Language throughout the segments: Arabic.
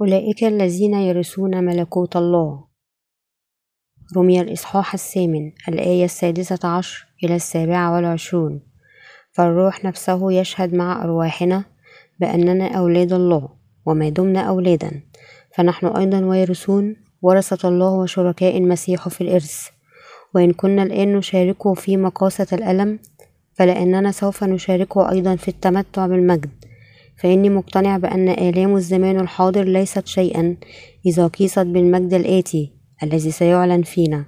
أولئك الذين يرثون ملكوت الله. رمي الإصحاح الثامن الآية السادسة عشر إلى السابعة والعشرون. فالروح نفسه يشهد مع أرواحنا بأننا أولاد الله وما دمنا أولادا. فنحن أيضا وارثون ورثة الله وشركاء المسيح في الإرث. وإن كنا الآن نشاركه في مقاسة الألم فلأننا سوف نشاركه أيضا في التمتع بالمجد. فإني مقتنع بأن آلام الزمان الحاضر ليست شيئا إذا قيست بالمجد الآتي الذي سيعلن فينا.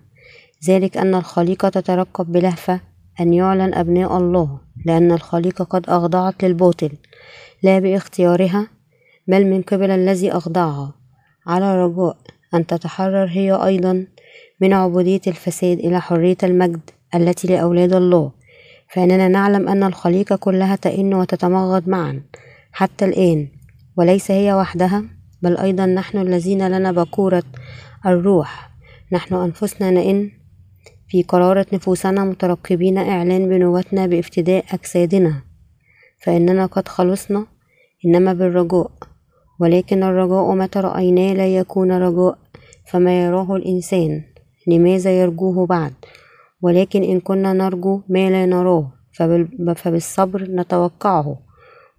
ذلك أن الخليقة تترقب بلهفة أن يعلن أبناء الله لأن الخليقة قد أخضعت للباطل. لا باختيارها بل من قبل الذي أخضعها. على رجاء أن تتحرر هي أيضا من عبودية الفساد إلى حرية المجد التي لأولاد الله. فإننا نعلم أن الخليقة كلها تئن وتتمغض معا. حتى الآن وليس هي وحدها بل أيضا نحن الذين لنا بكورة الروح. نحن أنفسنا نئن في قرارة نفوسنا مترقبين إعلان بنوتنا بافتداء أجسادنا. فإننا قد خلصنا إنما بالرجاء ولكن الرجاء متى رأيناه لا يكون رجاء فما يراه الإنسان لماذا يرجوه بعد؟ ولكن إن كنا نرجو ما لا نراه فبالصبر نتوقعه.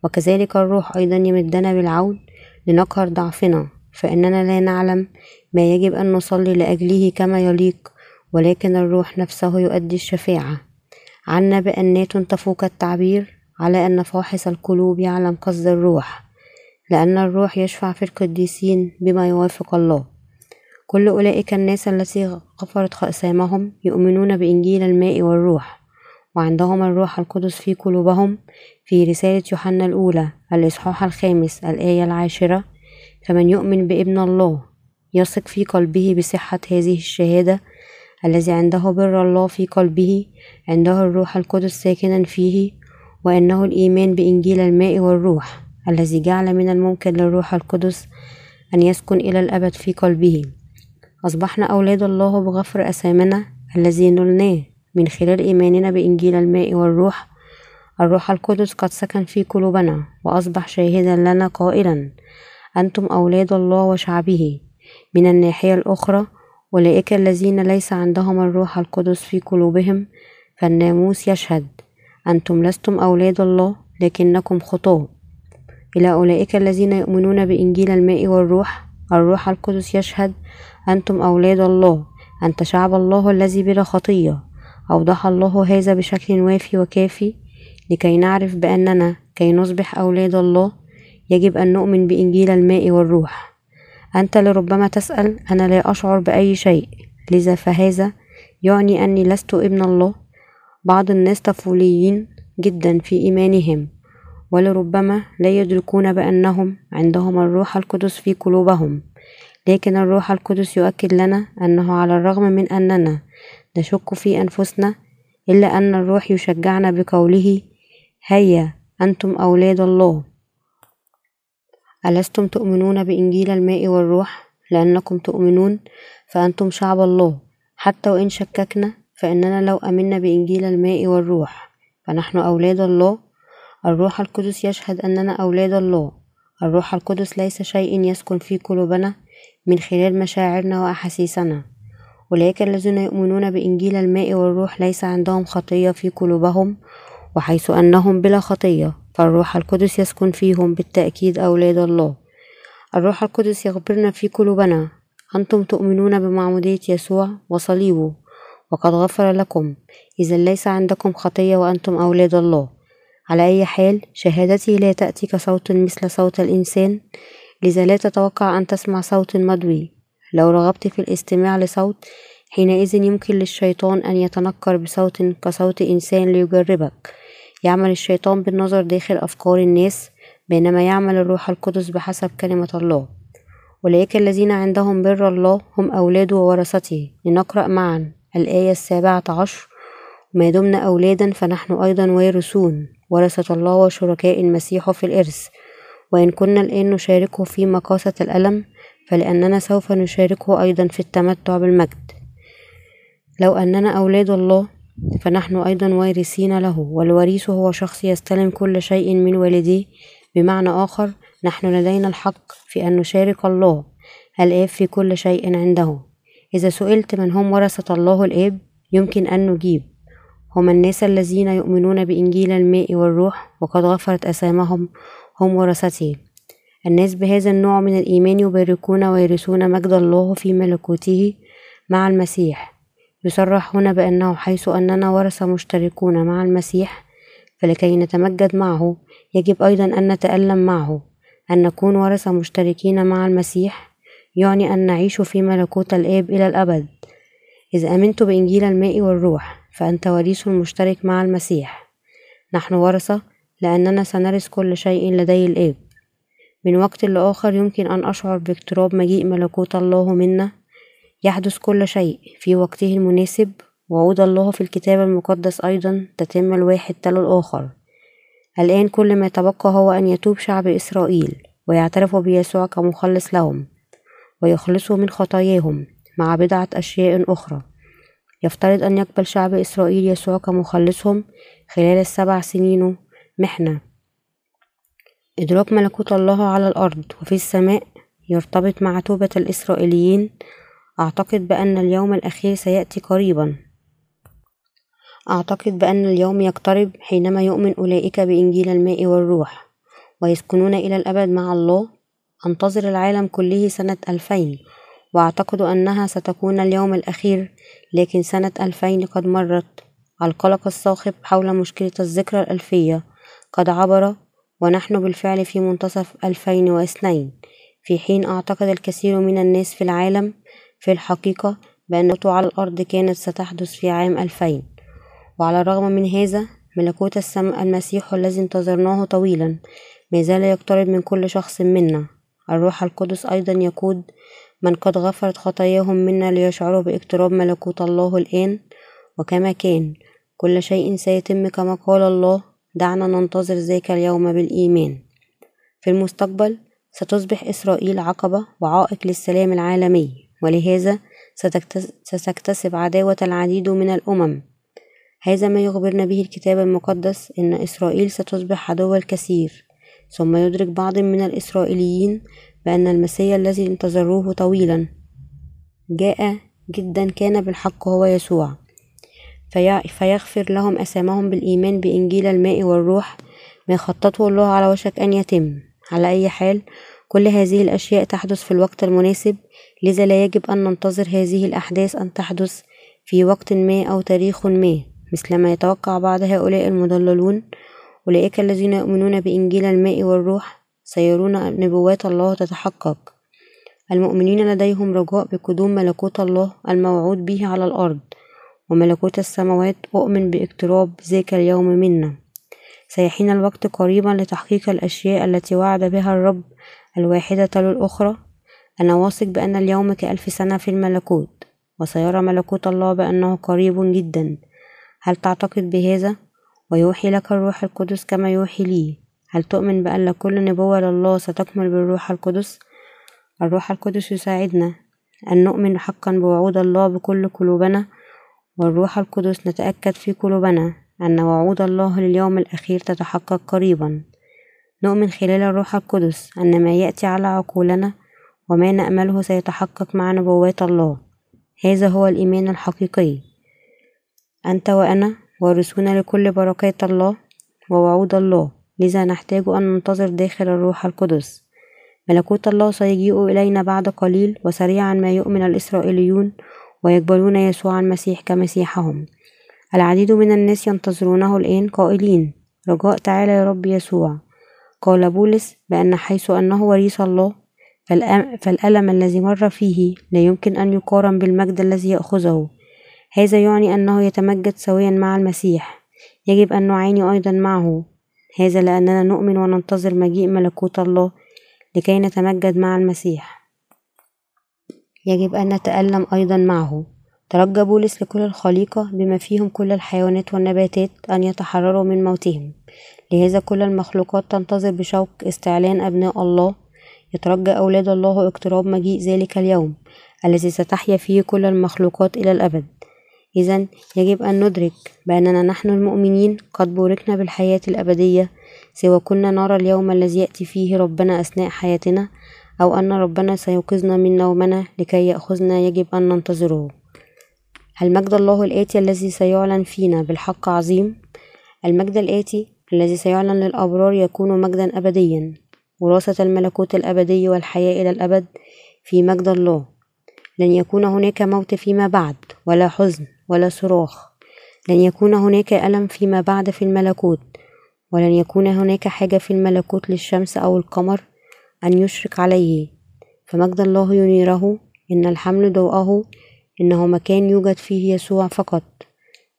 وكذلك الروح أيضا يمدنا بالعون لنقهر ضعفنا فإننا لا نعلم ما يجب أن نصلي لأجله كما يليق ولكن الروح نفسه يؤدي الشفاعة عنا بأنات تفوق التعبير على أن فاحص القلوب يعلم قصد الروح لأن الروح يشفع في القديسين بما يوافق الله. كل أولئك الناس التي غفرت خأسامهم يؤمنون بإنجيل الماء والروح وعندهم الروح القدس في قلوبهم في رسالة يوحنا الأولى الإصحاح الخامس الآية العاشرة. فمن يؤمن بابن الله يثق في قلبه بصحة هذه الشهادة الذي عنده بر الله في قلبه عنده الروح القدس ساكنا فيه وأنه الإيمان بإنجيل الماء والروح الذي جعل من الممكن للروح القدس أن يسكن إلى الأبد في قلبه. أصبحنا أولاد الله بغفر أثامنا الذي نلناه من خلال إيماننا بإنجيل الماء والروح الروح القدس قد سكن في قلوبنا وأصبح شاهدا لنا قائلا. أنتم أولاد الله وشعبه. من الناحية الأخرى أولئك الذين ليس عندهم الروح القدس في قلوبهم فالناموس يشهد. أنتم لستم أولاد الله لكنكم خطاة إلى أولئك الذين يؤمنون بإنجيل الماء والروح الروح القدس يشهد أنتم أولاد الله. أنت شعب الله الذي بلا خطية. أوضح الله هذا بشكل وافي وكافي. لكي نعرف بأننا كي نصبح أولاد الله يجب أن نؤمن بإنجيل الماء والروح. أنت لربما تسأل أنا لا أشعر بأي شيء. لذا فهذا يعني أني لست ابن الله. بعض الناس طفوليين جدا في إيمانهم ولربما لا يدركون بأنهم عندهم الروح القدس في قلوبهم. لكن الروح القدس يؤكد لنا أنه على الرغم من أننا نشك في أنفسنا إلا أن الروح يشجعنا بقوله هيا أنتم أولاد الله. ألستم تؤمنون بإنجيل الماء والروح؟ لأنكم تؤمنون فأنتم شعب الله. حتى وإن شككنا فإننا لو أمنا بإنجيل الماء والروح. فنحن أولاد الله. الروح القدس يشهد أننا أولاد الله. الروح القدس ليس شيء يسكن في قلوبنا من خلال مشاعرنا وأحاسيسنا. أولئك الذين يؤمنون بإنجيل الماء والروح ليس عندهم خطية في قلوبهم وحيث أنهم بلا خطية فالروح القدس يسكن فيهم بالتأكيد أولاد الله. الروح القدس يخبرنا في قلوبنا. أنتم تؤمنون بمعمودية يسوع وصليبه وقد غفر لكم. إذا ليس عندكم خطية وأنتم أولاد الله. على أي حال شهادتي لا تأتي كصوت مثل صوت الإنسان لذا لا تتوقع أن تسمع صوت مدوي. لو رغبت في الاستماع لصوت حينئذ يمكن للشيطان أن يتنكر بصوت كصوت إنسان ليجربك. يعمل الشيطان بالنظر داخل أفكار الناس بينما يعمل الروح القدس بحسب كلمة الله. أولئك الذين عندهم بر الله هم أولاده وورثته. لنقرأ معا الآية السابعة عشر ما دمنا أولادا فنحن أيضا وارثون. ورثة الله وشركاء المسيح في الإرث. وإن كنا الآن نشاركه في مقاسة الألم فلأننا سوف نشاركه أيضا في التمتع بالمجد. لو أننا أولاد الله فنحن أيضا وارثين له والوريث هو شخص يستلم كل شيء من والديه. بمعنى آخر نحن لدينا الحق في أن نشارك الله الآب في كل شيء عنده. إذا سئلت من هم ورثة الله الآب يمكن أن نجيب. هم الناس الذين يؤمنون بإنجيل الماء والروح وقد غفرت أسامهم هم ورثته الناس بهذا النوع من الإيمان يباركون ويرثون مجد الله في ملكوته مع المسيح. يصرح هنا بأنه حيث أننا ورثة مشتركون مع المسيح فلكي نتمجد معه يجب أيضا أن نتألم معه. أن نكون ورثة مشتركين مع المسيح يعني أن نعيش في ملكوت الآب إلى الأبد. إذا آمنت بإنجيل الماء والروح فأنت وريث مشترك مع المسيح. نحن ورثة لأننا سنرث كل شيء لدي الآب. من وقت لآخر يمكن أن أشعر باقتراب مجيء ملكوت الله منا يحدث كل شيء في وقته المناسب وعود الله في الكتاب المقدس أيضا تتم الواحد تلو الآخر. الآن كل ما تبقى هو أن يتوب شعب إسرائيل ويعترفوا بيسوع كمخلص لهم ويخلصوا من خطاياهم مع بضعة أشياء أخرى. يفترض أن يقبل شعب إسرائيل يسوع كمخلصهم خلال السبع سنين محنة. إدراك ملكوت الله على الأرض وفي السماء يرتبط مع توبة الإسرائيليين أعتقد بأن اليوم الأخير سيأتي قريبا. أعتقد بأن اليوم يقترب حينما يؤمن أولئك بإنجيل الماء والروح ويسكنون إلى الأبد مع الله. أنتظر العالم كله سنة ألفين وأعتقد أنها ستكون اليوم الأخير لكن سنة ألفين قد مرت. القلق الصاخب حول مشكلة الذكرى الألفية قد عبر ونحن بالفعل في منتصف ألفين واثنين. في حين أعتقد الكثير من الناس في العالم في الحقيقة بأن على الأرض كانت ستحدث في عام ألفين. وعلى الرغم من هذا ملكوت السماء المسيح الذي انتظرناه طويلا ما زال يقترب من كل شخص منا. الروح القدس أيضا يقود من قد غفرت خطاياهم منا ليشعروا باقتراب ملكوت الله الآن. وكما كان كل شيء سيتم كما قال الله دعنا ننتظر ذاك اليوم بالإيمان. في المستقبل ستصبح إسرائيل عقبة وعائق للسلام العالمي. ولهذا ستكتسب عداوة العديد من الأمم. هذا ما يخبرنا به الكتاب المقدس إن إسرائيل ستصبح عدو الكثير. ثم يدرك بعض من الإسرائيليين بأن المسيا الذي انتظروه طويلا. جاء جدا كان بالحق هو يسوع. في فيغفر لهم أسامهم بالإيمان بإنجيل الماء والروح ما خططه الله على وشك أن يتم. على أي حال كل هذه الأشياء تحدث في الوقت المناسب لذا لا يجب أن ننتظر هذه الأحداث أن تحدث في وقت ما أو تاريخ ما. مثلما يتوقع بعض هؤلاء المضللون أولئك الذين يؤمنون بإنجيل الماء والروح سيرون نبوات الله تتحقق. المؤمنين لديهم رجاء بقدوم ملكوت الله الموعود به على الأرض وملكوت السماوات أؤمن باقتراب ذاك اليوم منا. سيحين الوقت قريبا لتحقيق الأشياء التي وعد بها الرب الواحدة تلو الأخرى أنا واثق بأن اليوم كألف سنة في الملكوت وسيرى ملكوت الله بأنه قريب جدا هل تعتقد بهذا؟ ويوحي لك الروح القدس كما يوحي لي هل تؤمن بأن كل نبوة لله ستكمل بالروح القدس؟ الروح القدس يساعدنا أن نؤمن حقا بوعود الله بكل قلوبنا والروح القدس نتأكد في قلوبنا أن وعود الله لليوم الأخير تتحقق قريبا نؤمن خلال الروح القدس أن ما يأتي على عقولنا وما نأمله سيتحقق مع نبوات الله. هذا هو الإيمان الحقيقي. أنت وأنا وارثون لكل بركات الله ووعود الله. لذا نحتاج أن ننتظر داخل الروح القدس. ملكوت الله سيجيء إلينا بعد قليل وسريعا ما يؤمن الإسرائيليون ويقبلون يسوع المسيح كمسيحهم. العديد من الناس ينتظرونه الآن قائلين رجاء تعالى يا رب يسوع. قال بولس بأن حيث أنه وريث الله فالألم الذي مر فيه لا يمكن أن يقارن بالمجد الذي يأخذه. هذا يعني أنه يتمجد سويا مع المسيح. يجب أن نعاني أيضا معه. هذا لأننا نؤمن وننتظر مجيء ملكوت الله لكي نتمجد مع المسيح. يجب أن نتألم أيضا معه. ترجى بولس لكل الخليقة بما فيهم كل الحيوانات والنباتات أن يتحرروا من موتهم. لهذا كل المخلوقات تنتظر بشوق استعلان أبناء الله. يترجى أولاد الله اقتراب مجيء ذلك اليوم الذي ستحيا فيه كل المخلوقات إلى الأبد. إذا يجب أن ندرك بأننا نحن المؤمنين قد بوركنا بالحياة الأبدية سوى كنا نرى اليوم الذي يأتي فيه ربنا أثناء حياتنا أو أن ربنا سيوقظنا من نومنا لكي يأخذنا يجب أن ننتظره. هل مجد الله الآتي الذي سيعلن فينا بالحق عظيم؟ المجد الآتي الذي سيعلن للأبرار يكون مجدا أبديا وراثة الملكوت الأبدي والحياة إلى الأبد في مجد الله. لن يكون هناك موت فيما بعد ولا حزن ولا صراخ. لن يكون هناك ألم فيما بعد في الملكوت ولن يكون هناك حاجة في الملكوت للشمس أو القمر أن يشرق عليه. فمجد الله ينيره إن الحمل ضوءه إنه مكان يوجد فيه يسوع فقط.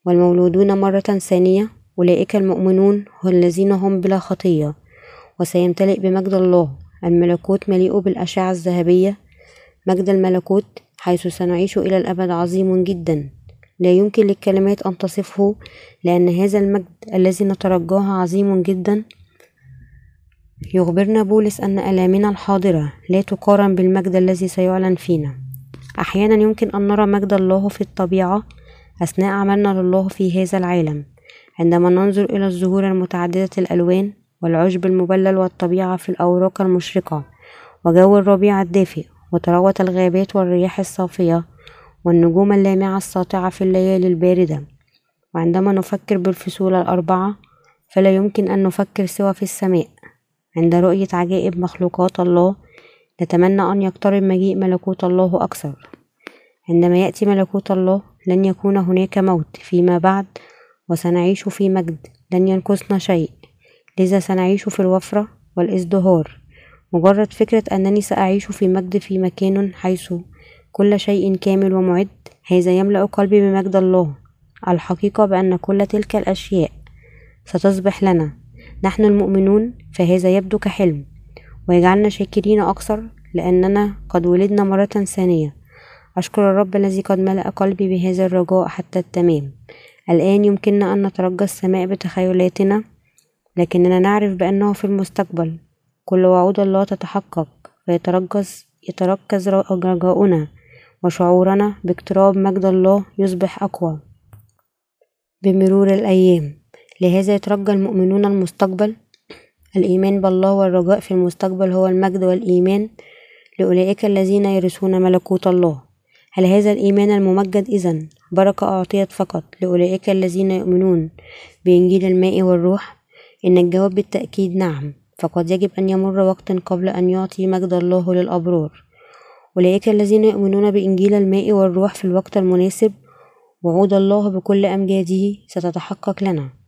والمولودون مرة ثانية أولئك المؤمنون الذين هم بلا خطية. وسيمتلئ بمجد الله الملكوت مليء بالأشعة الذهبية. مجد الملكوت حيث سنعيش إلى الأبد عظيم جدا. لا يمكن للكلمات أن تصفه لأن هذا المجد الذي نترجاه عظيم جدا. يخبرنا بولس أن ألامنا الحاضرة لا تقارن بالمجد الذي سيعلن فينا. أحيانا يمكن أن نرى مجد الله في الطبيعة أثناء عملنا لله في هذا العالم. عندما ننظر إلى الزهور المتعددة الألوان والعشب المبلل والطبيعة في الأوراق المشرقة وجو الربيع الدافئ وتروة الغابات والرياح الصافية والنجوم اللامعة الساطعة في الليالي الباردة. وعندما نفكر بالفصول الأربعة فلا يمكن أن نفكر سوى في السماء. عند رؤية عجائب مخلوقات الله نتمنى أن يقترب مجيء ملكوت الله أكثر. عندما يأتي ملكوت الله لن يكون هناك موت فيما بعد وسنعيش في مجد لن ينقصنا شيء. لذا سنعيش في الوفرة والازدهار. مجرد فكرة أنني سأعيش في مجد في مكان حيث كل شيء كامل ومعد هذا يملأ قلبي بمجد الله. الحقيقة بأن كل تلك الأشياء ستصبح لنا. نحن المؤمنون فهذا يبدو كحلم. ويجعلنا شاكرين أكثر لأننا قد ولدنا مرة ثانية. أشكر الرب الذي قد ملأ قلبي بهذا الرجاء حتى التمام. الآن يمكننا أن نترجى السماء بتخيلاتنا لكننا نعرف بأنه في المستقبل. كل وعود الله تتحقق فيتركز يتركز رجاؤنا وشعورنا باقتراب مجد الله يصبح أقوى. بمرور الأيام لهذا يترجى المؤمنون المستقبل الإيمان بالله والرجاء في المستقبل هو المجد والإيمان لأولئك الذين يرثون ملكوت الله. هل هذا الإيمان الممجد إذن بركة أعطيت فقط لأولئك الذين يؤمنون بإنجيل الماء والروح. إن الجواب بالتأكيد نعم فقد يجب أن يمر وقت قبل أن يعطي مجد الله للأبرار. أولئك الذين يؤمنون بإنجيل الماء والروح في الوقت المناسب وعود الله بكل أمجاده ستتحقق لنا.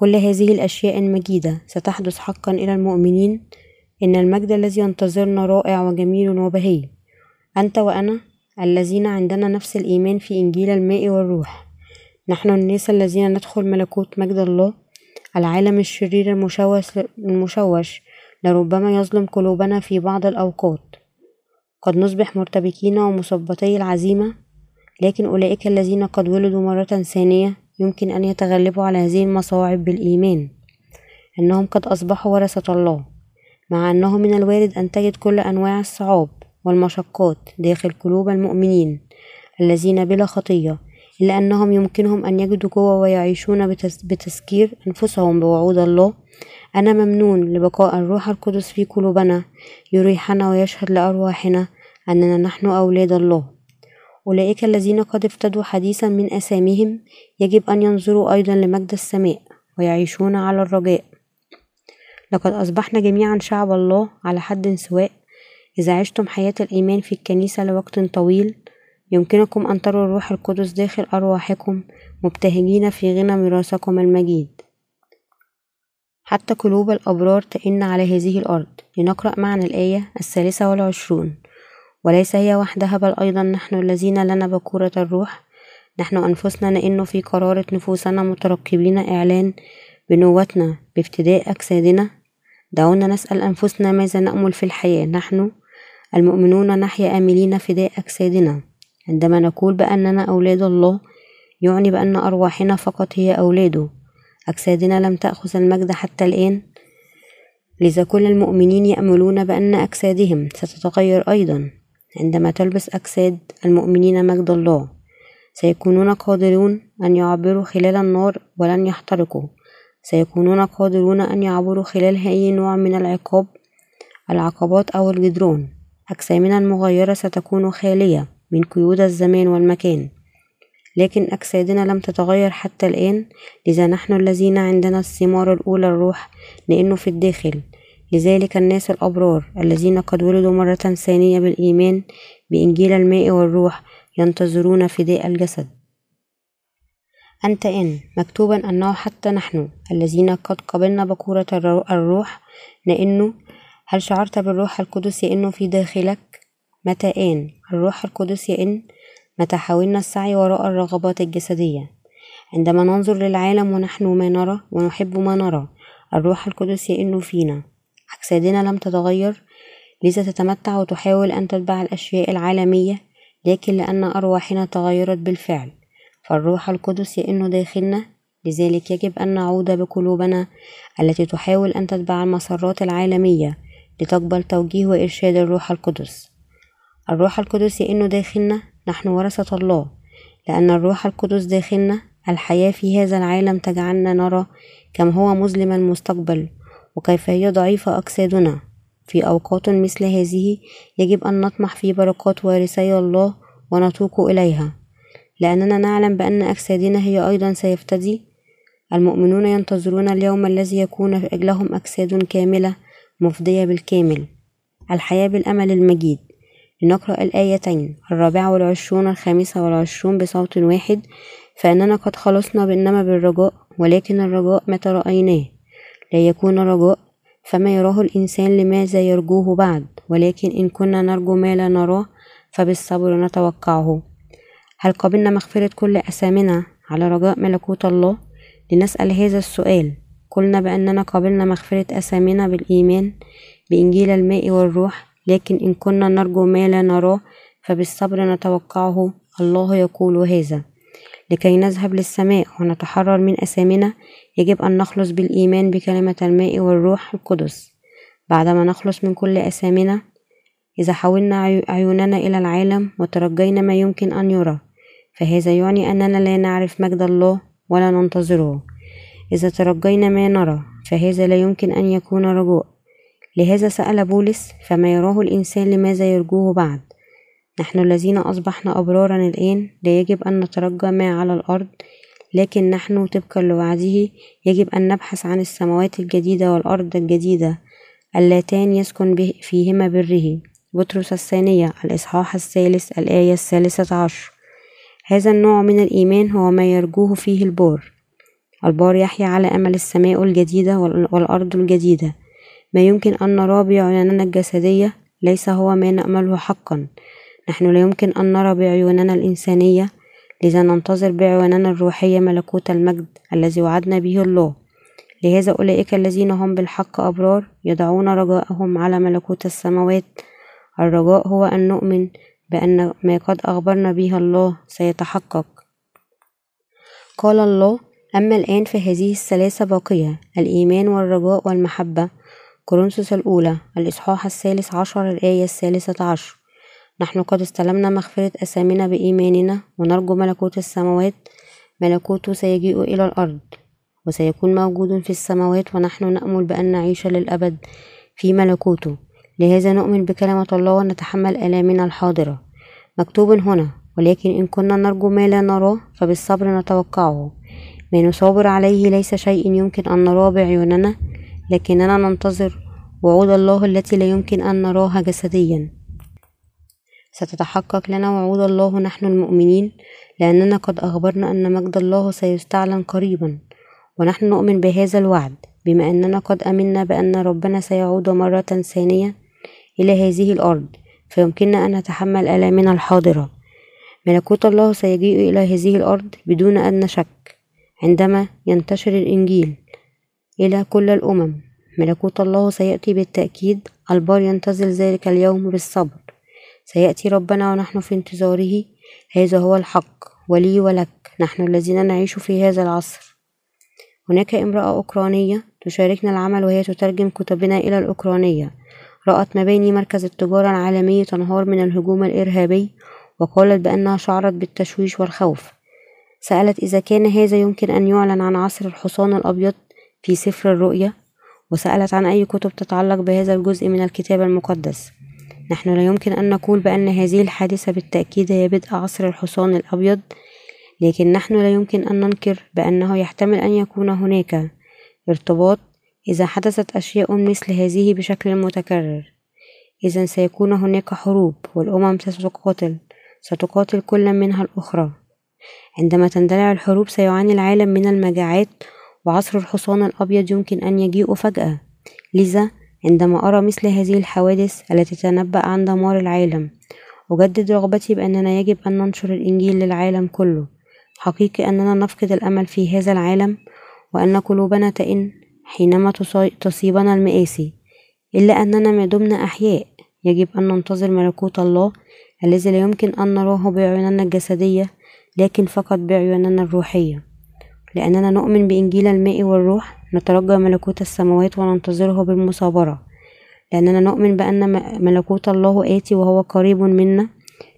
كل هذه الأشياء المجيدة ستحدث حقا إلى المؤمنين إن المجد الذي ينتظرنا رائع وجميل وبهي. أنت وأنا الذين عندنا نفس الإيمان في إنجيل الماء والروح. نحن الناس الذين ندخل ملكوت مجد الله العالم الشرير المشوش, المشوش لربما يظلم قلوبنا في بعض الأوقات. قد نصبح مرتبكين ومثبطي العزيمة لكن أولئك الذين قد ولدوا مرة ثانية يمكن أن يتغلبوا على هذه المصاعب بالإيمان أنهم قد أصبحوا ورثة الله مع أنه من الوارد أن تجد كل أنواع الصعاب والمشقات داخل قلوب المؤمنين الذين بلا خطية إلا أنهم يمكنهم أن يجدوا قوة ويعيشون بتذكير أنفسهم بوعود الله. أنا ممنون لبقاء الروح القدس في قلوبنا يريحنا ويشهد لأرواحنا أننا نحن أولاد الله. أولئك الذين قد افتدوا حديثا من أساميهم يجب أن ينظروا أيضا لمجد السماء ويعيشون على الرجاء. لقد أصبحنا جميعا شعب الله على حد سواء. إذا عشتم حياة الإيمان في الكنيسة لوقت طويل يمكنكم أن تروا الروح القدس داخل أرواحكم مبتهجين في غنى ميراثكم المجيد. حتى قلوب الأبرار تئن على هذه الأرض. لنقرأ معا الآية الثالثة والعشرون. وليس هي وحدها بل أيضا نحن الذين لنا بكورة الروح. نحن أنفسنا نئن في قرارة نفوسنا مترقبين إعلان بنوتنا بافتداء أجسادنا. دعونا نسأل أنفسنا ماذا نأمل في الحياة. نحن المؤمنون نحيا آملين فداء أجسادنا. عندما نقول بأننا أولاد الله يعني بأن أرواحنا فقط هي أولاده أجسادنا لم تأخذ المجد حتى الآن. لذا كل المؤمنين يأملون بأن أجسادهم ستتغير أيضا. عندما تلبس أجساد المؤمنين مجد الله سيكونون قادرون أن يعبروا خلال النار ولن يحترقوا. سيكونون قادرون أن يعبروا خلال أي نوع من العقاب العقبات أو الجدران. أجسامنا المغيرة ستكون خالية من قيود الزمان والمكان. لكن أجسادنا لم تتغير حتى الآن لذا نحن الذين عندنا الثمار الأولى الروح لأنه في الداخل. لذلك الناس الأبرار الذين قد ولدوا مرة ثانية بالإيمان بإنجيل الماء والروح ينتظرون فداء الجسد. أنت إن مكتوبا أنه حتى نحن الذين قد قبلنا بكورة الروح لأنه هل شعرت بالروح القدس يئن في داخلك؟ متى آن؟ الروح القدس يئن. متى حاولنا السعي وراء الرغبات الجسدية؟ عندما ننظر للعالم ونحن ما نرى ونحب ما نرى الروح القدس يئن فينا. أجسادنا لم تتغير لذا تتمتع وتحاول أن تتبع الأشياء العالمية لكن لأن أرواحنا تغيرت بالفعل. فالروح القدس يئن داخلنا لذلك يجب أن نعود بقلوبنا التي تحاول أن تتبع المسارات العالمية لتقبل توجيه وإرشاد الروح القدس. الروح القدس يئن داخلنا نحن ورثة الله. لأن الروح القدس داخلنا الحياة في هذا العالم تجعلنا نرى كم هو مظلم المستقبل وكيف هي ضعيفة أجسادنا في أوقات مثل هذه يجب أن نطمح في بركات وارثي الله ونتوق إليها. لأننا نعلم بأن أجسادنا هي أيضا سيفتدي. المؤمنون ينتظرون اليوم الذي يكون لهم أجساد كاملة مفضية بالكامل. الحياة بالأمل المجيد. لنقرأ الآيتين الرابعة والعشرون الخامسة والعشرون بصوت واحد فإننا قد خلصنا إنما بالرجاء ولكن الرجاء متى رأيناه لا يكون رجاء فما يراه الإنسان لماذا يرجوه بعد؟ ولكن إن كنا نرجو ما لا نراه فبالصبر نتوقعه. هل قبلنا مغفرة كل أثامنا على رجاء ملكوت الله لنسأل هذا السؤال. قلنا بأننا قبلنا مغفرة أثامنا بالإيمان بإنجيل الماء والروح لكن إن كنا نرجو ما لا نراه فبالصبر نتوقعه. الله يقول هذا. لكي نذهب للسماء ونتحرر من أثامنا يجب أن نخلص بالإيمان بكلمة الماء والروح القدس. بعدما نخلص من كل أثامنا إذا حولنا عيوننا إلى العالم وترجينا ما يمكن أن يرى فهذا يعني أننا لا نعرف مجد الله ولا ننتظره. إذا ترجينا ما نرى فهذا لا يمكن أن يكون رجاء لهذا سأل بولس فما يراه الإنسان لماذا يرجوه بعد؟ نحن الذين أصبحنا أبرارا الآن لا يجب أن نترجى ما على الأرض لكن نحن طبقا لوعده يجب أن نبحث عن السماوات الجديدة والأرض الجديدة اللتان يسكن فيهما بره. بطرس الثانية الإصحاح الثالث الآية الثالثة عشر. هذا النوع من الإيمان هو ما يرجوه فيه البار. البار يحيا على أمل السماء الجديدة والأرض الجديدة. ما يمكن أن نراه بعيوننا الجسدية ليس هو ما نأمله حقا. نحن لا يمكن أن نرى بعيوننا الإنسانية لذا ننتظر بعيوننا الروحية ملكوت المجد الذي وعدنا به الله. لهذا أولئك الذين هم بالحق أبرار يضعون رجاءهم على ملكوت السماوات. الرجاء هو أن نؤمن بأن ما قد أخبرنا به الله سيتحقق. قال الله أما الآن فهذه الثلاثة باقية الإيمان والرجاء والمحبة. كورنثوس الأولى الإصحاح الثالث عشر الآية الثالثة عشر. نحن قد استلمنا مغفرة أثامنا بإيماننا ونرجو ملكوت السماوات. ملكوته سيجيء إلى الأرض وسيكون موجود في السماوات ونحن نأمل بأن نعيش للأبد. في ملكوته لهذا نؤمن بكلمة الله ونتحمل آلامنا الحاضرة. مكتوب هنا ولكن إن كنا نرجو ما لا نراه فبالصبر نتوقعه. ما نصابر عليه ليس شيء يمكن أن نراه بعيوننا لكننا ننتظر وعود الله التي لا يمكن أن نراها جسديا. ستتحقق لنا وعود الله نحن المؤمنين لأننا قد أخبرنا أن مجد الله سيستعلن قريبا. ونحن نؤمن بهذا الوعد بما أننا قد أمنا بأن ربنا سيعود مرة ثانية إلى هذه الأرض فيمكننا أن نتحمل آلامنا الحاضرة. ملكوت الله سيجيء إلى هذه الأرض بدون أدنى شك عندما ينتشر الإنجيل إلى كل الأمم. ملكوت الله سيأتي بالتأكيد البار ينتظر ذلك اليوم بالصبر. سيأتي ربنا ونحن في انتظاره. هذا هو الحق ولي ولك. نحن الذين نعيش في هذا العصر. هناك امرأة أوكرانية تشاركنا العمل وهي تترجم كتبنا إلى الأوكرانية. رأت مباني مركز التجارة العالمي تنهار من الهجوم الإرهابي وقالت بأنها شعرت بالتشويش والخوف. سألت إذا كان هذا يمكن أن يعلن عن عصر الحصان الأبيض في سفر الرؤيا وسألت عن أي كتب تتعلق بهذا الجزء من الكتاب المقدس. نحن لا يمكن أن نقول بأن هذه الحادثة بالتأكيد هي بدء عصر الحصان الأبيض لكن نحن لا يمكن أن ننكر بأنه يحتمل أن يكون هناك ارتباط إذا حدثت أشياء مثل هذه بشكل متكرر. إذا سيكون هناك حروب والأمم ستقاتل ستقاتل كل منها الأخرى. عندما تندلع الحروب سيعاني العالم من المجاعات وعصر الحصان الأبيض يمكن أن يجيء فجأة. لذا عندما أرى مثل هذه الحوادث التي تتنبأ عن دمار العالم أجدد رغبتي بأننا يجب أن ننشر الإنجيل للعالم كله. حقيقي أننا نفقد الأمل في هذا العالم وأن قلوبنا تئن حينما تصيبنا المآسي. إلا أننا ما دمنا أحياء يجب أن ننتظر ملكوت الله الذي لا يمكن أن نراه بعيوننا الجسدية لكن فقط بعيوننا الروحية. لأننا نؤمن بإنجيل الماء والروح نترجى ملكوت السماوات وننتظره بالمصابرة لأننا نؤمن بأن ملكوت الله آتي وهو قريب منا.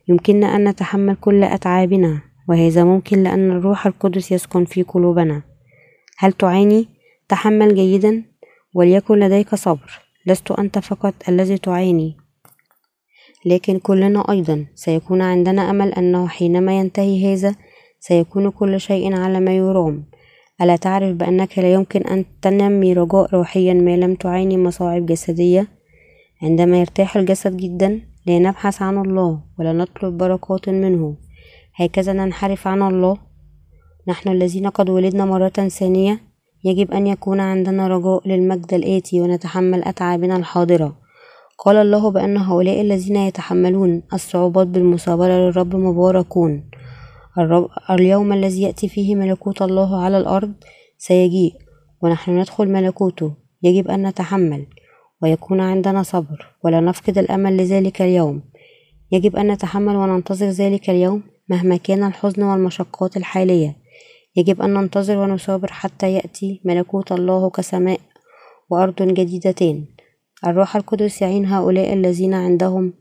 يمكننا أن نتحمل كل أتعابنا وهذا ممكن لأن الروح القدس يسكن في قلوبنا. هل تعاني؟ تحمل جيدا وليكن لديك صبر. لست أنت فقط الذي تعاني. لكن كلنا أيضا. سيكون عندنا أمل أنه حينما ينتهي هذا سيكون كل شيء على ما يرام. ألا تعرف بأنك لا يمكن أن تنمي رجاء روحيا ما لم تعاني مصاعب جسدية؟ عندما يرتاح الجسد جدا لا نبحث عن الله ولا نطلب بركات منه. هكذا ننحرف عن الله. نحن الذين قد ولدنا مرة ثانية. يجب أن يكون عندنا رجاء للمجد الآتي ونتحمل أتعابنا الحاضرة. قال الله بأن هؤلاء الذين يتحملون الصعوبات بالمصابرة للرب مباركون. اليوم الذي يأتي فيه ملكوت الله على الأرض سيجيء ونحن ندخل ملكوته. يجب أن نتحمل ويكون عندنا صبر ولا نفقد الأمل لذلك اليوم. يجب أن نتحمل وننتظر ذلك اليوم مهما كان الحزن والمشقات الحالية. يجب أن ننتظر ونصابر حتى يأتي ملكوت الله كسماء وأرض جديدتان الروح القدس يعين هؤلاء الذين عندهم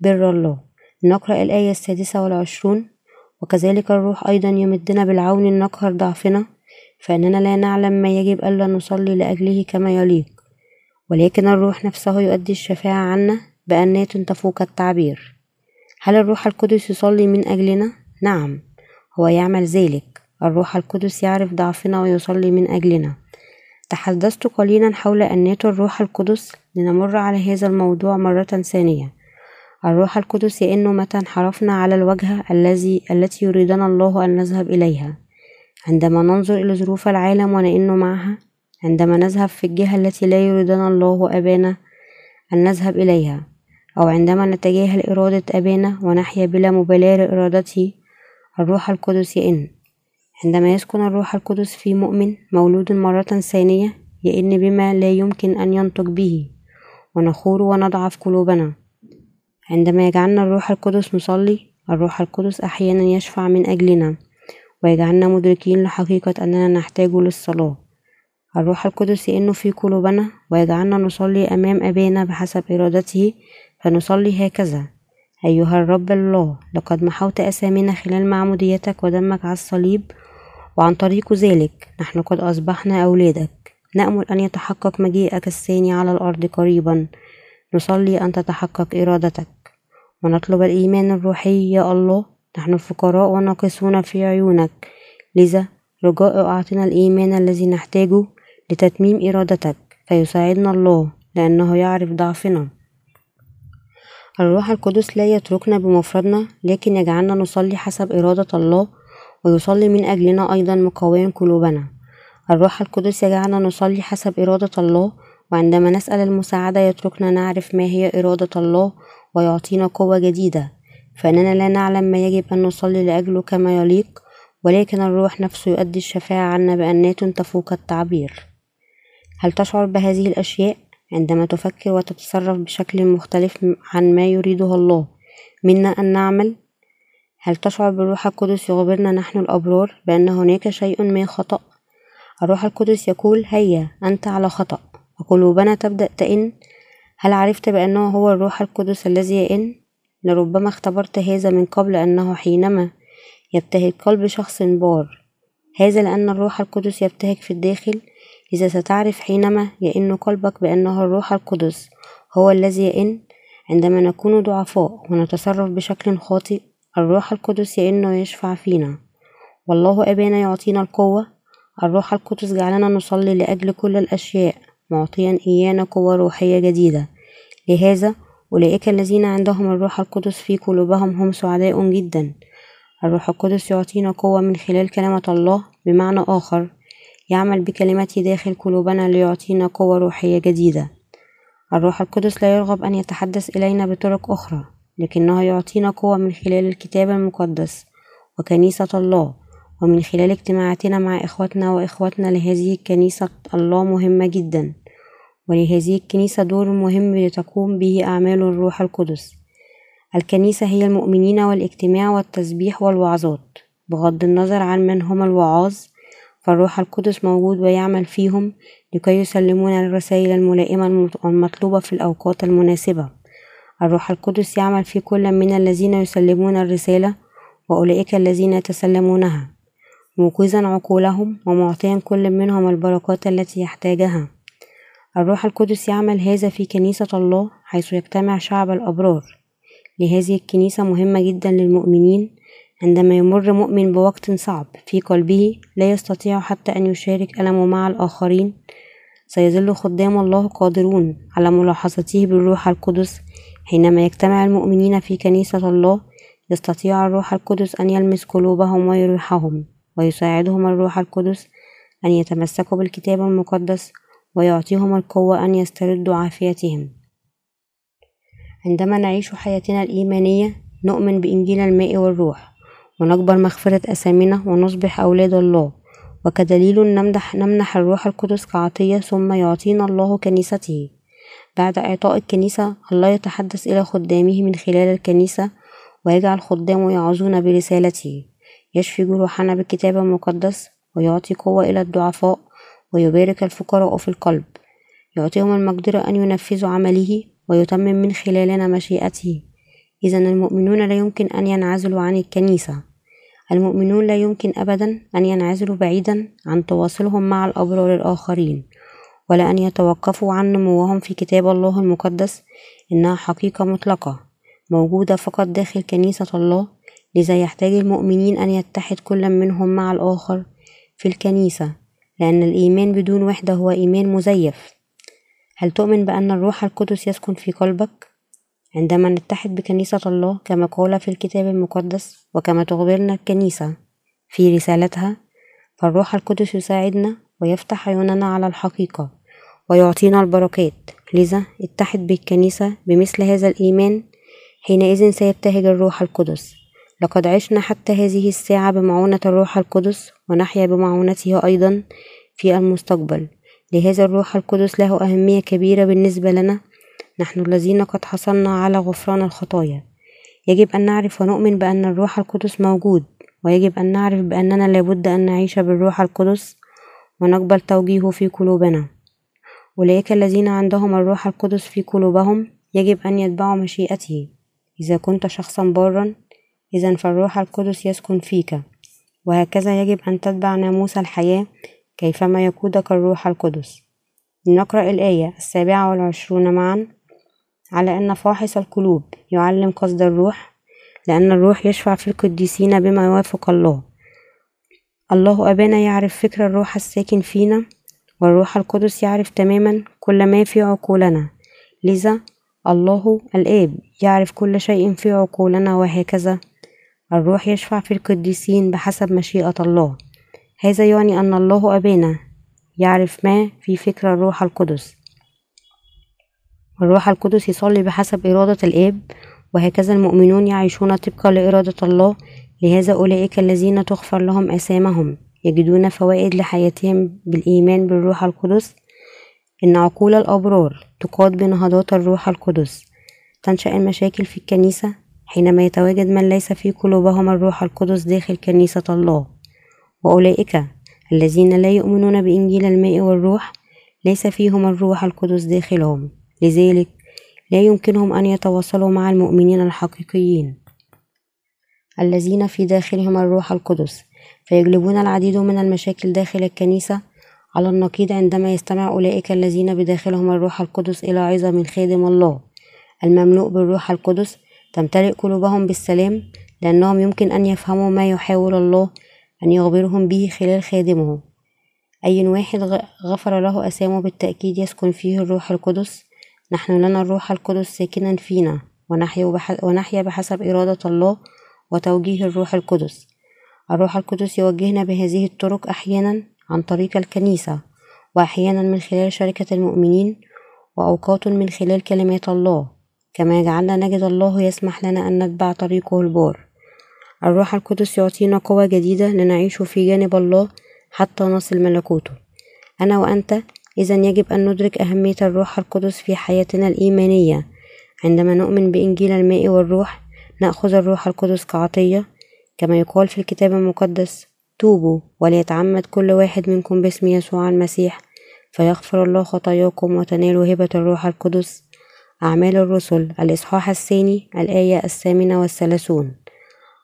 بر الله. نقرأ الآية السادسة والعشرون. وكذلك الروح أيضا يمدنا بالعون نقهر ضعفنا فإننا لا نعلم ما يجب ألا نصلي لأجله كما يليق. ولكن الروح نفسه يؤدي الشفاعة عنا بأنات تفوق التعبير. هل الروح القدس يصلي من أجلنا؟ نعم هو يعمل ذلك. الروح القدس يعرف ضعفنا ويصلي من أجلنا. تحدثت قليلا حول أنات الروح القدس لنمر على هذا الموضوع مرة ثانية. الروح القدس يئن متى انحرفنا على الوجهة الذي التي يريدنا الله أن نذهب إليها. عندما ننظر إلى ظروف العالم ونئن معها عندما نذهب في الجهة التي لا يريدنا الله أبانا أن نذهب إليها أو عندما نتجاهل إرادة أبانا ونحيا بلا مبالاة لإرادته الروح القدس يئن. عندما يسكن الروح القدس في مؤمن مولود مرة ثانية يئن بما لا يمكن أن ينطق به ونخور ونضعف قلوبنا. عندما يجعلنا الروح القدس نصلي الروح القدس أحيانا يشفع من أجلنا ويجعلنا مدركين لحقيقة أننا نحتاج للصلاة. الروح القدس يئن في قلوبنا ويجعلنا نصلي أمام أبانا بحسب إرادته فنصلي هكذا أيها الرب الله لقد محوت أسامينا خلال معموديتك ودمك على الصليب وعن طريق ذلك نحن قد أصبحنا أولادك. نأمل أن يتحقق مجيئك الثاني على الأرض قريبا. نصلي أن تتحقق إرادتك. ونطلب الإيمان الروحي يا الله. نحن فقراء وناقصون في عيونك. لذا رجاء أعطنا الإيمان الذي نحتاجه لتتميم إرادتك فيساعدنا الله لأنه يعرف ضعفنا. الروح القدس لا يتركنا بمفردنا لكن يجعلنا نصلي حسب إرادة الله ويصلي من أجلنا أيضا مقاوين قلوبنا. الروح القدس يجعلنا نصلي حسب إرادة الله وعندما نسأل المساعدة يتركنا نعرف ما هي إرادة الله ويعطينا قوة جديدة. فإننا لا نعلم ما يجب أن نصلي لأجله كما يليق ولكن الروح نفسه يؤدي الشفاعة عنا بأنات تفوق التعبير. هل تشعر بهذه الأشياء؟ عندما تفكر وتتصرف بشكل مختلف عن ما يريده الله منا أن نعمل؟ هل تشعر بالروح القدس يخبرنا نحن الأبرار بأن هناك شيء ما خطأ؟ الروح القدس يقول هيا أنت على خطأ. وقلوبنا تبدأ تئن. هل عرفت بأنه هو الروح القدس الذي يئن لربما اختبرت هذا من قبل أنه حينما يبتهج قلب شخص بار. هذا لأن الروح القدس يبتهج في الداخل. إذا ستعرف حينما يئن قلبك بأنه الروح القدس هو الذي يئن عندما نكون ضعفاء ونتصرف بشكل خاطئ الروح القدس يئن ويشفع فينا. والله أبانا يعطينا القوة. الروح القدس جعلنا نصلي لأجل كل الأشياء. معطيا إيانا قوة روحية جديدة. لهذا أولئك الذين عندهم الروح القدس في قلوبهم هم سعداء جدا. الروح القدس يعطينا قوة من خلال كلمة الله بمعنى آخر يعمل بكلمته داخل قلوبنا ليعطينا قوة روحية جديدة. الروح القدس لا يرغب أن يتحدث إلينا بطرق أخرى لكنه يعطينا قوة من خلال الكتاب المقدس وكنيسة الله. ومن خلال اجتماعاتنا مع إخوتنا وإخواتنا لهذه الكنيسة الله مهمة جدا. ولهذه الكنيسة دور مهم لتقوم به أعمال الروح القدس. الكنيسة هي المؤمنين والاجتماع والتسبيح والوعظات. بغض النظر عن من هم الوعاظ فالروح القدس موجود ويعمل فيهم لكي يسلمون الرسائل الملائمة المطلوبة في الأوقات المناسبة. الروح القدس يعمل في كل من الذين يسلمون الرسالة وأولئك الذين يتسلمونها. موقظا عقولهم ومعطيا كل منهم البركات التي يحتاجها. الروح القدس يعمل هذا في كنيسة الله حيث يجتمع شعب الأبرار. لهذه الكنيسة مهمة جدا للمؤمنين عندما يمر مؤمن بوقت صعب في قلبه لا يستطيع حتى أن يشارك ألمه مع الآخرين. سيظل خدام الله قادرون على ملاحظته بالروح القدس. حينما يجتمع المؤمنين في كنيسة الله يستطيع الروح القدس أن يلمس قلوبهم ويريحهم. ويساعدهم الروح القدس أن يتمسكوا بالكتاب المقدس ويعطيهم القوة أن يستردوا عافيتهم. عندما نعيش حياتنا الإيمانية نؤمن بإنجيل الماء والروح ونقبل مغفرة أثامنا ونصبح أولاد الله. وكدليل نمدح نمنح الروح القدس كعطية ثم يعطينا الله كنيسته. بعد إعطاء الكنيسة الله يتحدث إلى خدامه من خلال الكنيسة ويجعل خدامه يعظون برسالته. يشفي جروحنا بالكتاب المقدس ويعطي قوة إلى الضعفاء ويبارك الفقراء في القلب. يعطيهم المقدرة أن ينفذوا عمله ويتمم من خلالنا مشيئته. إذا المؤمنون لا يمكن أن ينعزلوا عن الكنيسة. المؤمنون لا يمكن أبدا أن ينعزلوا بعيدا عن تواصلهم مع الأبرار الآخرين ولا أن يتوقفوا عن نموهم في كتاب الله المقدس إنها حقيقة مطلقة موجودة فقط داخل كنيسة الله لذا يحتاج المؤمنين أن يتحد كل منهم مع الآخر في الكنيسة لأن الإيمان بدون وحدة هو إيمان مزيف. هل تؤمن بأن الروح القدس يسكن في قلبك؟ عندما نتحد بكنيسة الله كما قال في الكتاب المقدس وكما تخبرنا الكنيسة في رسالتها فالروح القدس يساعدنا ويفتح عيوننا على الحقيقة ويعطينا البركات. لذا اتحد بالكنيسة بمثل هذا الإيمان حينئذ سيبتهج الروح القدس. لقد عشنا حتى هذه الساعة بمعونة الروح القدس ونحيا بمعونته أيضا في المستقبل. لهذا الروح القدس له أهمية كبيرة بالنسبة لنا. نحن الذين قد حصلنا على غفران الخطايا. يجب أن نعرف ونؤمن بأن الروح القدس موجود ويجب أن نعرف بأننا لابد أن نعيش بالروح القدس ونقبل توجيهه في قلوبنا. أولئك الذين عندهم الروح القدس في قلوبهم يجب أن يتبعوا مشيئته. إذا كنت شخصا بارا إذا فالروح القدس يسكن فيك. وهكذا يجب أن تتبع ناموس الحياة كيفما يقودك الروح القدس. نقرأ الآية السابعة والعشرون معا على أن فاحص القلوب يعلم قصد الروح لأن الروح يشفع في القديسين بما يوافق الله. الله أبانا يعرف فكر الروح الساكن فينا والروح القدس يعرف تماما كل ما في عقولنا. لذا الله الآب يعرف كل شيء في عقولنا وهكذا الروح يشفع في القديسين بحسب مشيئة الله. هذا يعني أن الله أبانا يعرف ما في فكر الروح القدس. الروح القدس يصلي بحسب إرادة الآب وهكذا المؤمنون يعيشون طبقا لإرادة الله. لهذا أولئك الذين تغفر لهم أسامهم. يجدون فوائد لحياتهم بالإيمان بالروح القدس. إن عقول الأبرار تقاد بنهضات الروح القدس. تنشأ المشاكل في الكنيسة. حينما يتواجد من ليس في قلوبهم الروح القدس داخل كنيسة الله. وأولئك الذين لا يؤمنون بإنجيل الماء والروح ليس فيهم الروح القدس داخلهم. لذلك لا يمكنهم أن يتواصلوا مع المؤمنين الحقيقيين. الذين في داخلهم الروح القدس فيجلبون العديد من المشاكل داخل الكنيسة على النقيض عندما يستمع أولئك الذين بداخلهم الروح القدس إلى عظة من خادم الله المملوء بالروح القدس تمتلئ قلوبهم بالسلام لأنهم يمكن أن يفهموا ما يحاول الله أن يخبرهم به خلال خادمه. أي واحد غفر له أسامه بالتأكيد يسكن فيه الروح القدس. نحن لنا الروح القدس ساكنا فينا ونحيا بحسب إرادة الله وتوجيه الروح القدس. الروح القدس يوجهنا بهذه الطرق أحيانا عن طريق الكنيسة وأحيانا من خلال شركة المؤمنين وأوقات من خلال كلمات الله. كما جعلنا نجد الله يسمح لنا أن نتبع طريقه البار. الروح القدس يعطينا قوة جديدة لنعيش في جانب الله حتى نصل ملكوته. أنا وأنت إذا يجب أن ندرك أهمية الروح القدس في حياتنا الإيمانية. عندما نؤمن بإنجيل الماء والروح نأخذ الروح القدس كعطية. كما يقال في الكتاب المقدس توبوا وليتعمد كل واحد منكم باسم يسوع المسيح فيغفر الله خطاياكم وتنالوا هبة الروح القدس. أعمال الرسل الإصحاح الثاني الآية الثامنة والثلاثون.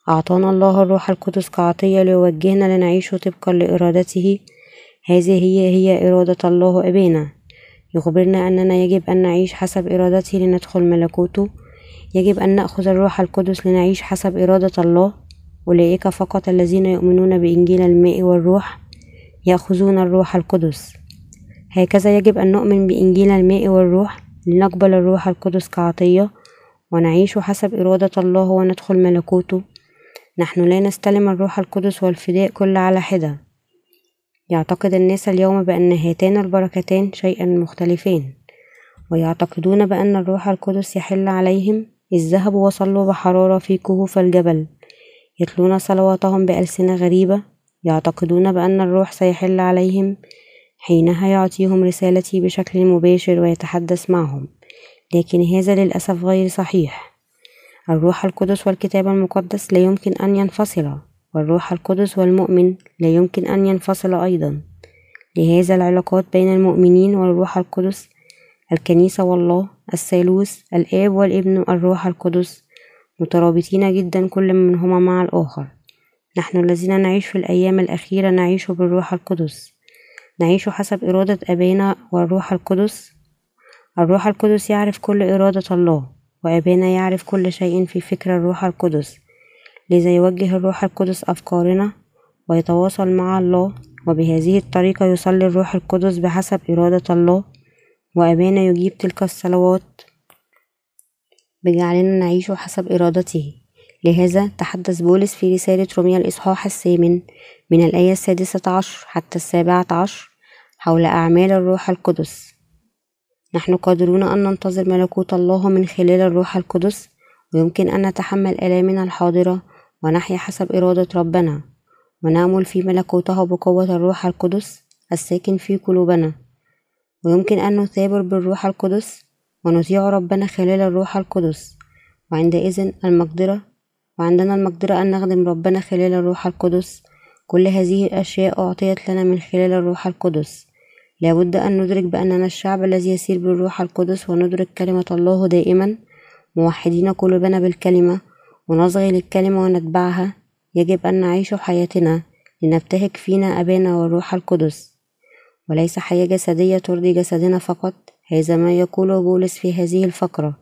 أعطانا الله الروح القدس كعطية ليوجهنا لنعيش طبقا لإرادته. هذه هي هي إرادة الله أبينا يخبرنا أننا يجب أن نعيش حسب إرادته لندخل ملكوته. يجب أن نأخذ الروح القدس لنعيش حسب إرادة الله. أولئك فقط الذين يؤمنون بإنجيل الماء والروح يأخذون الروح القدس. هكذا يجب أن نؤمن بإنجيل الماء والروح. لنقبل الروح القدس كعطية ونعيش حسب إرادة الله وندخل ملكوته. نحن لا نستلم الروح القدس والفداء كل على حدة. يعتقد الناس اليوم بأن هاتان البركتان شيئا مختلفان ويعتقدون بأن الروح القدس يحل عليهم إذ ذهبوا وصلوا بحرارة في كهوف الجبل يتلون صلواتهم بألسنة غريبة يعتقدون بأن الروح سيحل عليهم حينها يعطيهم رسالتي بشكل مباشر ويتحدث معهم. لكن هذا للأسف غير صحيح. الروح القدس والكتاب المقدس لا يمكن أن ينفصلا والروح القدس والمؤمن لا يمكن أن ينفصل أيضا. لهذا العلاقات بين المؤمنين والروح القدس الكنيسة والله الثالوث الآب والابن والروح القدس مترابطين جدا كل منهما مع الآخر. نحن الذين نعيش في الأيام الأخيرة نعيش بالروح القدس. نعيش حسب إرادة أبينا والروح القدس. الروح القدس يعرف كل إرادة الله وأبانا يعرف كل شيء في فكر الروح القدس. لذا يوجه الروح القدس أفكارنا ويتواصل مع الله وبهذه الطريقة يصلي الروح القدس بحسب إرادة الله. وأبانا يجيب تلك الصلوات بجعلنا نعيش حسب إرادته. لهذا تحدث بولس في رسالة روميا الإصحاح الثامن من الآية السادسة عشر حتى السابعة عشر حول أعمال الروح القدس. نحن قادرون أن ننتظر ملكوت الله من خلال الروح القدس ويمكن أن نتحمل آلامنا الحاضرة ونحيا حسب إرادة ربنا ونعمل في ملكوته بقوة الروح القدس الساكن في قلوبنا. ويمكن أن نثابر بالروح القدس ونطيع ربنا خلال الروح القدس. وعندئذ المقدرة وعندنا المقدرة أن نخدم ربنا خلال الروح القدس. كل هذه الأشياء أعطيت لنا من خلال الروح القدس. لابد أن ندرك بأننا الشعب الذي يسير بالروح القدس وندرك كلمة الله دائما. موحدين قلوبنا بالكلمة ونصغي للكلمة ونتبعها. يجب أن نعيش حياتنا لنبتهج فينا أبانا والروح القدس. وليس حياة جسدية ترضي جسدنا فقط هذا ما يقوله بولس في هذه الفقرة.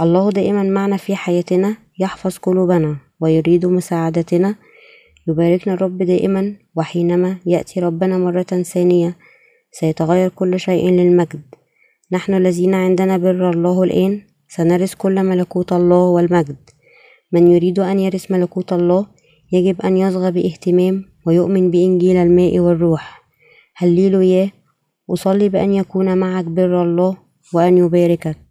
الله دائما معنا في حياتنا. يحفظ قلوبنا ويريد مساعدتنا. يباركنا الرب دائما وحينما يأتي ربنا مرة ثانية سيتغير كل شيء للمجد. نحن الذين عندنا بر الله الآن سنرث كل ملكوت الله والمجد. من يريد أن يرث ملكوت الله يجب أن يصغى باهتمام ويؤمن بإنجيل الماء والروح. هللويا. أصلي بأن يكون معك بر الله وأن يباركك.